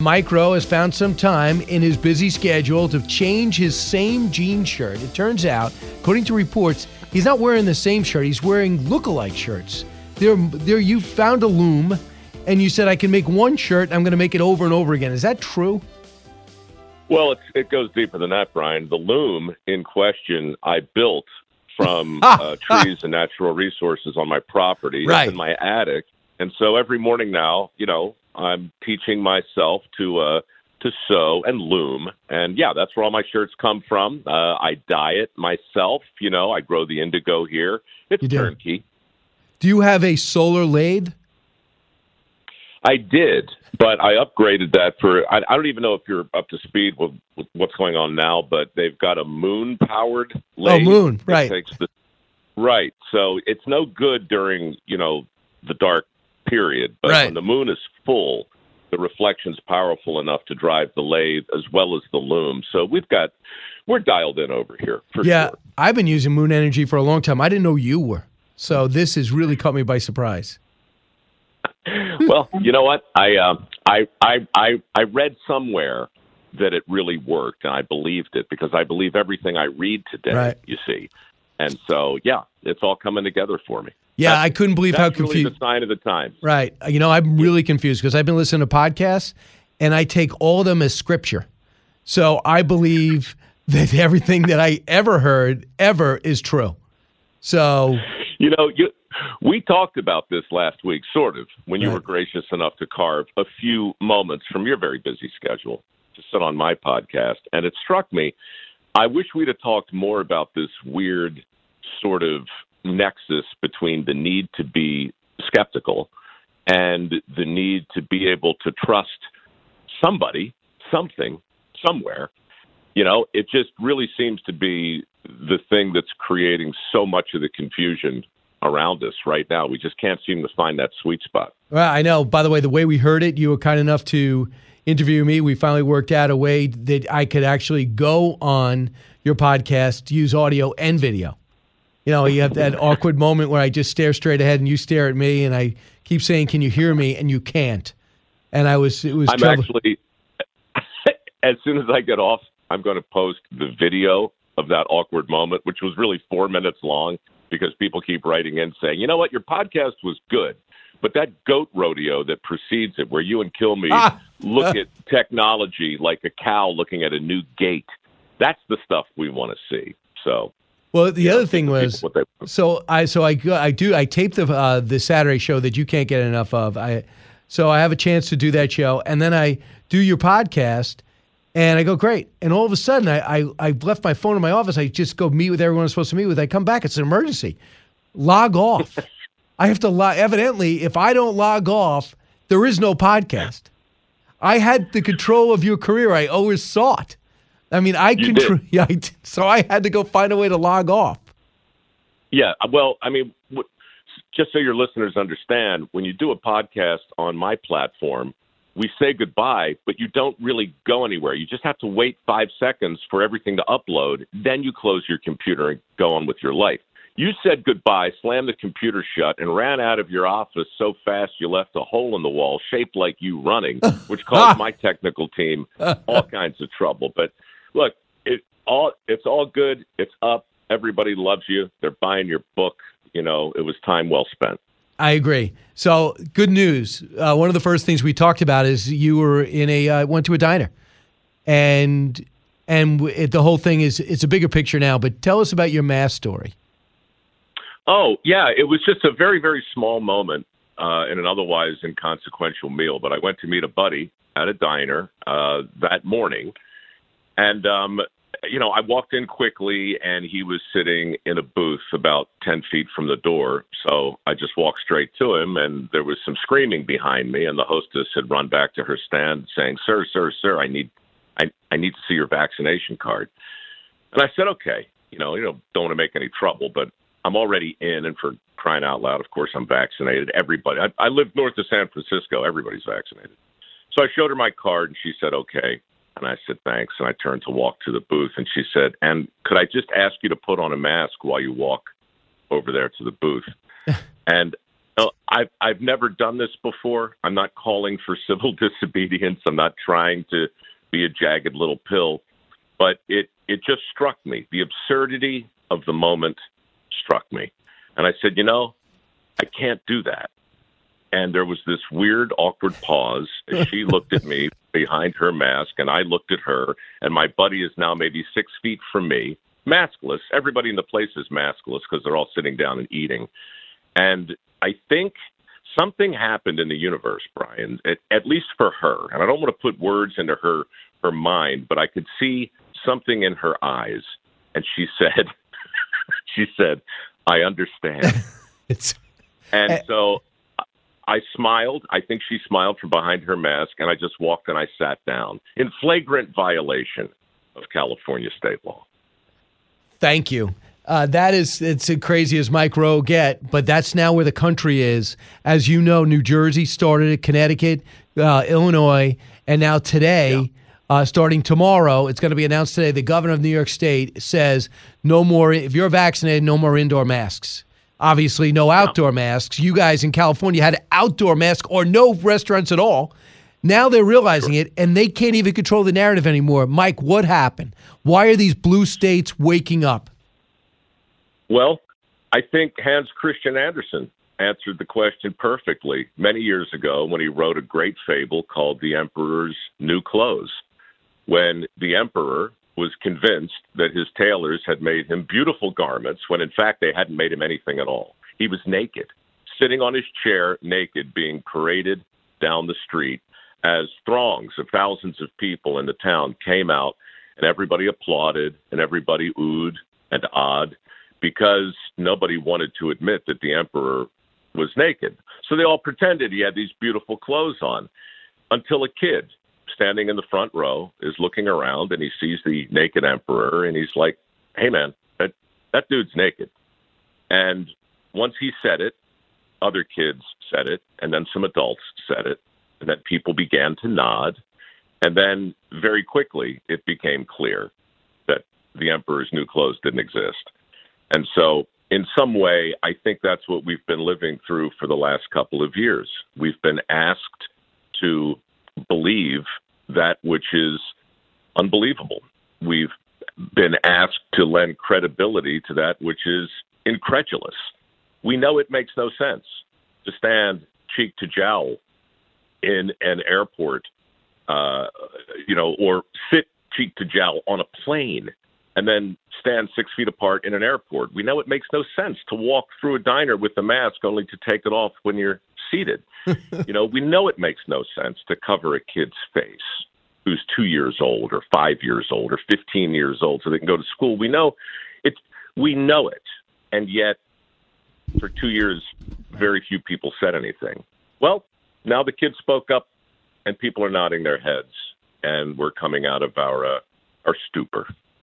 Mike Rowe has found some time in his busy schedule to change his same jean shirt. It turns out, according to reports, he's not wearing the same shirt. He's wearing look-alike shirts. There, there. You found a loom, and you said I can make one shirt. I'm going to make it over and over again. Is that true? Well, it, it goes deeper than that, Brian. The loom in question I built from uh, trees and natural resources on my property. Right. In my attic. And so every morning now, you know, I'm teaching myself to uh, to sew and loom, and yeah, that's where all my shirts come from. Uh, I dye it myself. You know, I grow the indigo here. It's You do. turnkey. Do you have a solar lathe? I did, but I upgraded that for. I, I don't even know if you're up to speed with, with what's going on now, but they've got a moon powered lathe. Oh, moon, right. Takes the, right. So it's no good during you know the dark period, but Right. when the moon is full, the reflection's powerful enough to drive the lathe as well as the loom. So we've got we're dialed in over here for yeah, sure. I've been using Moon Energy for a long time. I didn't know you were. So this has really caught me by surprise. well, you know what? I, uh, I I I I read somewhere that it really worked, and I believed it because I believe everything I read today. Right. You see, and so yeah, it's all coming together for me. Yeah, I couldn't believe how That's really confused. the sign of the times. Right. Uh, you know, I'm really confused because I've been listening to podcasts and I take all of them as scripture. So I believe that everything that I ever heard ever is true. So, You know, you, we talked about this last week, sort of, when you Right. were gracious enough to carve a few moments from your very busy schedule to sit on my podcast. And it struck me, I wish we'd have talked more about this weird sort of nexus between the need to be skeptical and the need to be able to trust somebody, something, somewhere. You know, it just really seems to be the thing that's creating so much of the confusion around us right now. We just can't seem to find that sweet spot. well, I know, by the way, the way we heard it, you were kind enough to interview me. We finally worked out a way that I could actually go on your podcast, use audio and video. You know, you have that awkward moment where I just stare straight ahead and you stare at me and I keep saying, Can you hear me? And you can't. And I was, it was I'm trouble. actually, as soon as I get off, I'm going to post the video of that awkward moment, which was really four minutes long because people keep writing in saying, you know what, your podcast was good. But that goat rodeo that precedes it, where you and Kilme Ah! look at technology like a cow looking at a new gate, that's the stuff we want to see. So, Well, the other thing was so I so I go, I do I tape the uh, the Saturday show that you can't get enough of. I so I have a chance to do that show, and then I do your podcast, and I go great. And all of a sudden, I I, I left my phone in my office. I just go meet with everyone I'm supposed to meet with. I come back, it's an emergency. Log off. I have to log. Evidently, if I don't log off, there is no podcast. I had the control of your career. I always sought. I mean, I You control. Yeah, I did. so I had to go find a way to log off. Yeah, well, I mean, just so your listeners understand, when you do a podcast on my platform, we say goodbye, but you don't really go anywhere. You just have to wait five seconds for everything to upload. Then you close your computer and go on with your life. You said goodbye, slammed the computer shut, and ran out of your office so fast you left a hole in the wall shaped like you running, which caused my technical team all kinds of trouble. But look, it all it's all good. It's up. Everybody loves you. They're buying your book. You know, it was time well spent. I agree. So good news. Uh, one of the first things we talked about is you were in a uh, went to a diner, and and it, the whole thing is it's a bigger picture now. But tell us about your mass story. Oh yeah, it was just a very very small moment uh, in an otherwise inconsequential meal. But I went to meet a buddy at a diner uh, that morning, and um, you know I walked in quickly, and he was sitting in a booth about ten feet from the door. So I just walked straight to him, and there was some screaming behind me, and the hostess had run back to her stand, saying, "Sir, sir, sir, I need." I I need to see your vaccination card." And I said, "Okay, you know, you know, don't want to make any trouble, but I'm already in, and for crying out loud, of course, I'm vaccinated. Everybody, I, I live north of San Francisco. Everybody's vaccinated." So I showed her my card, and she said, "Okay." And I said, thanks. And I turned to walk to the booth. And she said, and could I just ask you to put on a mask while you walk over there to the booth? and know, I've, I've never done this before. I'm not calling for civil disobedience. I'm not trying to be a jagged little pill. But it, it just struck me. The absurdity of the moment struck me. And I said, you know, I can't do that. And there was this weird, awkward pause as she looked at me behind her mask, and I looked at her. And my buddy is now maybe six feet from me, maskless. Everybody in the place is maskless because they're all sitting down and eating. And I think something happened in the universe, Brian, at, at least for her. And I don't want to put words into her her mind, but I could see something in her eyes. And she said, she said, I understand. it's and so I smiled. I think she smiled from behind her mask, and I just walked and I sat down in flagrant violation of California state law. Thank you. Uh, that is it's as crazy as Mike Rowe get, but that's now where the country is. As you know, New Jersey started it, Connecticut, uh, Illinois, and now today, yeah. uh, starting tomorrow, it's going to be announced today. The governor of New York State says no more. If you're vaccinated, no more indoor masks. Obviously, no outdoor masks. You guys in California had outdoor masks or no restaurants at all. Now they're realizing it and they can't even control the narrative anymore. Mike, what happened? Why are these blue states waking up? Well, I think Hans Christian Andersen answered the question perfectly many years ago when he wrote a great fable called The Emperor's New Clothes. When the emperor was convinced that his tailors had made him beautiful garments when in fact they hadn't made him anything at all. He was naked, sitting on his chair, naked, being paraded down the street as throngs of thousands of people in the town came out and everybody applauded and everybody oohed and awed because nobody wanted to admit that the emperor was naked. So they all pretended he had these beautiful clothes on until a kid standing in the front row is looking around and he sees the naked emperor and he's like, "Hey man, that that dude's naked." And once he said it, other kids said it, and then some adults said it, and then people began to nod, and then very quickly it became clear that the emperor's new clothes didn't exist. And so in some way, I think that's what we've been living through for the last couple of years. We've been asked to believe that which is unbelievable. We've been asked to lend credibility to that which is incredulous. We know it makes no sense to stand cheek to jowl in an airport, uh, you know, or sit cheek to jowl on a plane and then stand six feet apart in an airport. We know it makes no sense to walk through a diner with the mask only to take it off when you're seated. you know, we know it makes no sense to cover a kid's face who's two years old or five years old or 15 years old so they can go to school. We know it. We know it. And yet, for two years, very few people said anything. Well, now the kids spoke up and people are nodding their heads and we're coming out of our, uh, our stupor.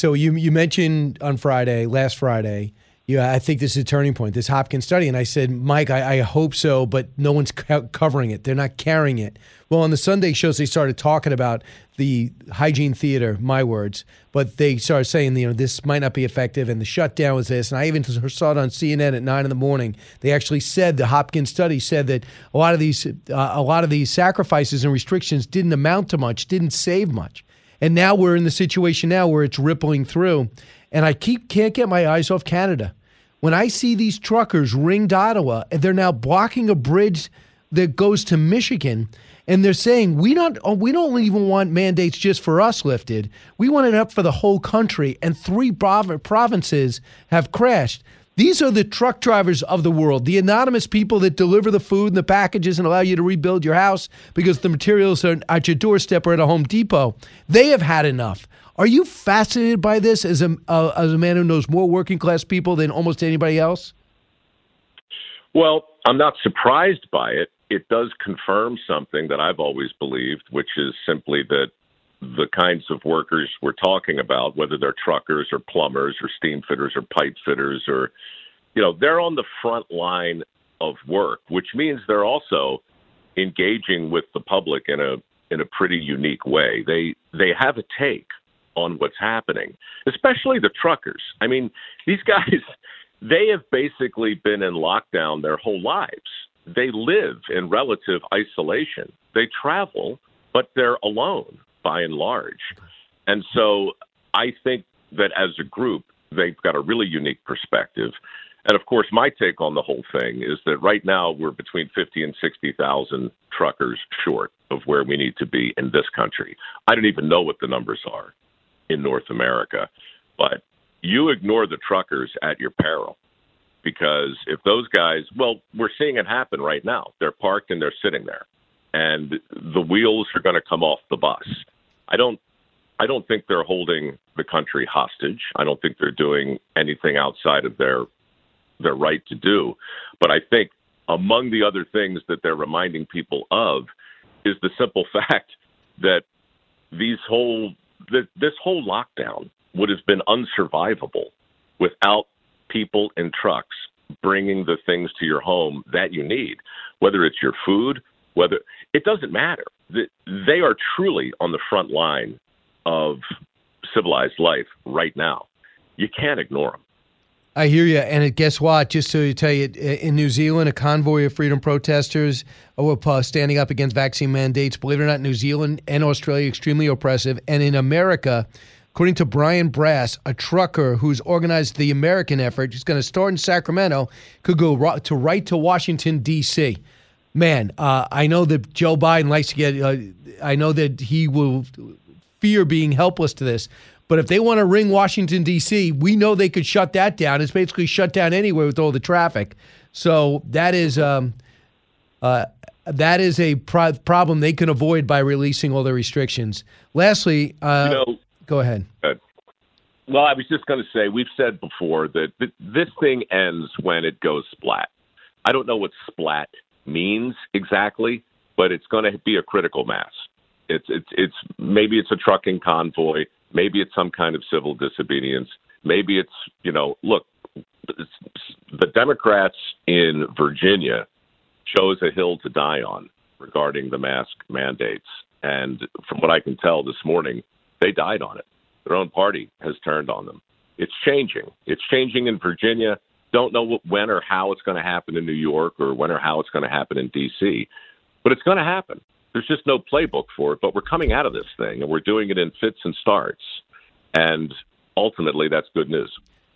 So you you mentioned on Friday, last Friday, yeah, I think this is a turning point. This Hopkins study, and I said, Mike, I, I hope so, but no one's co- covering it. They're not carrying it. Well, on the Sunday shows, they started talking about the hygiene theater, my words, but they started saying, you know, this might not be effective, and the shutdown was this. And I even saw it on CNN at nine in the morning. They actually said the Hopkins study said that a lot of these, uh, a lot of these sacrifices and restrictions didn't amount to much, didn't save much. And now we're in the situation now where it's rippling through. And I keep can't get my eyes off Canada. When I see these truckers ringed Ottawa and they're now blocking a bridge that goes to Michigan and they're saying we oh, we don't even want mandates just for us lifted. We want it up for the whole country and three prov- provinces have crashed. These are the truck drivers of the world, the anonymous people that deliver the food and the packages and allow you to rebuild your house because the materials are at your doorstep or at a Home Depot. They have had enough. Are you fascinated by this as a uh, as a man who knows more working class people than almost anybody else? Well, I'm not surprised by it. It does confirm something that I've always believed, which is simply that the kinds of workers we're talking about, whether they're truckers or plumbers or steam fitters or pipe fitters or, you know, they're on the front line of work, which means they're also engaging with the public in a in a pretty unique way. They they have a take on what's happening, especially the truckers. I mean, these guys they have basically been in lockdown their whole lives. They live in relative isolation. They travel, but they're alone by and large. And so I think that as a group, they've got a really unique perspective. And of course, my take on the whole thing is that right now we're between 50 and 60,000 truckers short of where we need to be in this country. I don't even know what the numbers are in North America, but you ignore the truckers at your peril because if those guys, well, we're seeing it happen right now. They're parked and they're sitting there, and the wheels are going to come off the bus. I don't. I don't think they're holding the country hostage. I don't think they're doing anything outside of their their right to do. But I think among the other things that they're reminding people of is the simple fact that these whole that this whole lockdown would have been unsurvivable without people in trucks bringing the things to your home that you need, whether it's your food, whether it doesn't matter. They are truly on the front line of civilized life right now. You can't ignore them. I hear you. And guess what? Just to tell you, in New Zealand, a convoy of freedom protesters were uh, standing up against vaccine mandates. Believe it or not, New Zealand and Australia extremely oppressive. And in America, According to Brian Brase, a trucker who's organized the American effort, he's going to start in Sacramento, could go to right to Washington, D.C. Man, uh, I know that Joe Biden likes to get, uh, I know that he will fear being helpless to this. But if they want to ring Washington, D.C., we know they could shut that down. It's basically shut down anyway with all the traffic. So that is. Um, uh, that is a pro- problem they can avoid by releasing all the restrictions. Lastly, uh, you know, Go ahead. Well, I was just going to say we've said before that this thing ends when it goes splat. I don't know what splat means exactly, but it's going to be a critical mass. It's it's it's maybe it's a trucking convoy, maybe it's some kind of civil disobedience, maybe it's you know look, the Democrats in Virginia chose a hill to die on regarding the mask mandates, and from what I can tell this morning, they died on it. Their own party has turned on them. It's changing. It's changing in Virginia. Don't know when or how it's going to happen in New York or when or how it's going to happen in D.C., but it's going to happen. There's just no playbook for it. But we're coming out of this thing and we're doing it in fits and starts. And ultimately, that's good news.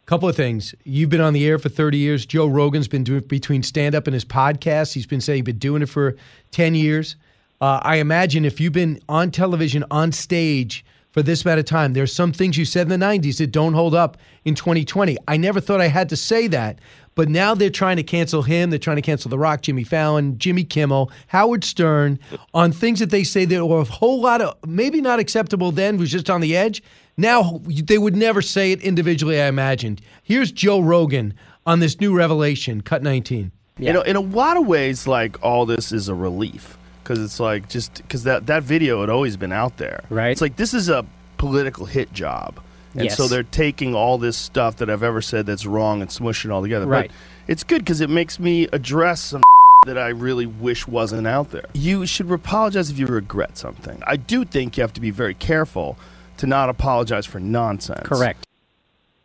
Couple of things. You've been on the air for 30 years. Joe Rogan's been doing between stand up and his podcast. He's been saying he's been doing it for 10 years. Uh, I imagine if you've been on television, on stage, for this amount of time. There's some things you said in the 90s that don't hold up in 2020. I never thought I had to say that, but now they're trying to cancel him. They're trying to cancel The Rock, Jimmy Fallon, Jimmy Kimmel, Howard Stern on things that they say that were a whole lot of maybe not acceptable then, was just on the edge. Now they would never say it individually, I imagined. Here's Joe Rogan on this new revelation, Cut 19. Yeah. You know, in a lot of ways, like all this is a relief because it's like just because that that video had always been out there. Right. It's like this is a political hit job. And yes. so they're taking all this stuff that I've ever said that's wrong and smushing it all together. Right. But it's good because it makes me address some that I really wish wasn't out there. You should apologize if you regret something. I do think you have to be very careful to not apologize for nonsense. Correct.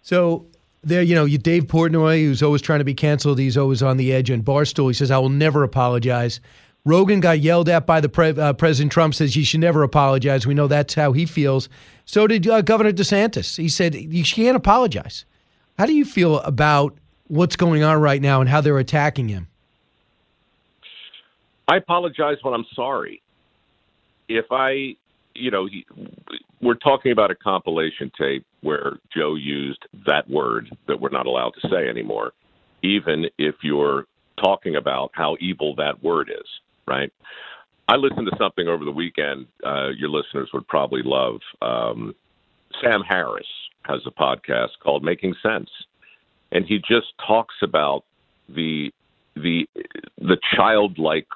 So there, you know, you Dave Portnoy, who's always trying to be canceled, he's always on the edge. And Barstool, he says, "I will never apologize." Rogan got yelled at by the pre- uh, President Trump, says you should never apologize. We know that's how he feels. So did uh, Governor DeSantis. He said you can't apologize. How do you feel about what's going on right now and how they're attacking him? I apologize when I'm sorry. If I, you know, he, we're talking about a compilation tape where Joe used that word that we're not allowed to say anymore, even if you're talking about how evil that word is, right? I listened to something over the weekend. Uh, your listeners would probably love. Um, Sam Harris has a podcast called Making Sense, and he just talks about the the the childlike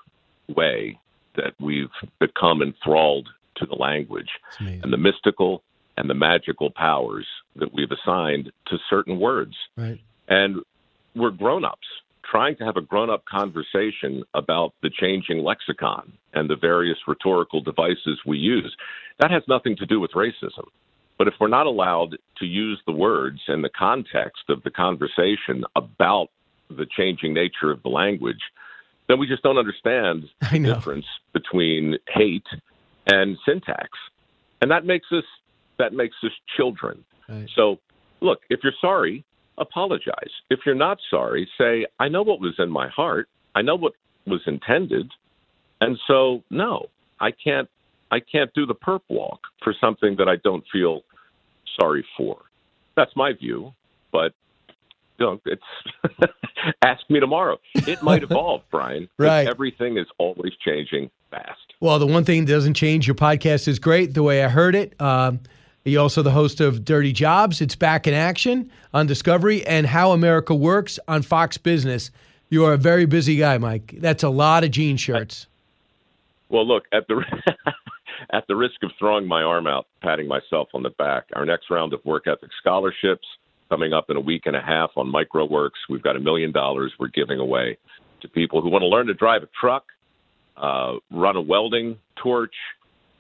way that we've become enthralled to the language and the mystical and the magical powers that we've assigned to certain words. Right. And we're grown-ups trying to have a grown-up conversation about the changing lexicon and the various rhetorical devices we use. That has nothing to do with racism. But if we're not allowed to use the words in the context of the conversation about the changing nature of the language, then we just don't understand the difference between hate and syntax. And that makes us that makes us children. Right. So look, if you're sorry, apologize. If you're not sorry, say, I know what was in my heart. I know what was intended. And so no, I can't I can't do the perp walk for something that I don't feel sorry for. That's my view, but you know, it's ask me tomorrow. It might evolve, Brian. right. Everything is always changing fast. Well, the one thing that doesn't change, your podcast is great. The way I heard it. Um, you're also the host of Dirty Jobs. It's back in action on Discovery and How America Works on Fox Business. You are a very busy guy, Mike. That's a lot of jean shirts. Well, look at the at the risk of throwing my arm out, patting myself on the back. Our next round of work ethic scholarships coming up in a week and a half on mikeroweWORKS. We've got a million dollars we're giving away to people who want to learn to drive a truck, uh, run a welding torch,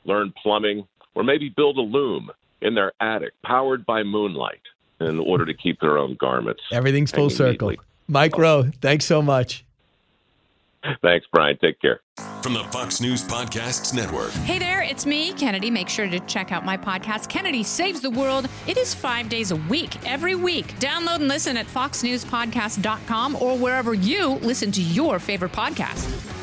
learn plumbing, or maybe build a loom in their attic powered by moonlight in order to keep their own garments. Everything's full circle. Neatly. Mike Rowe, thanks so much. Thanks, Brian. Take care. From the Fox News Podcasts Network. Hey there, it's me, Kennedy. Make sure to check out my podcast, Kennedy Saves the World. It is five days a week, every week. Download and listen at foxnewspodcast.com or wherever you listen to your favorite podcast.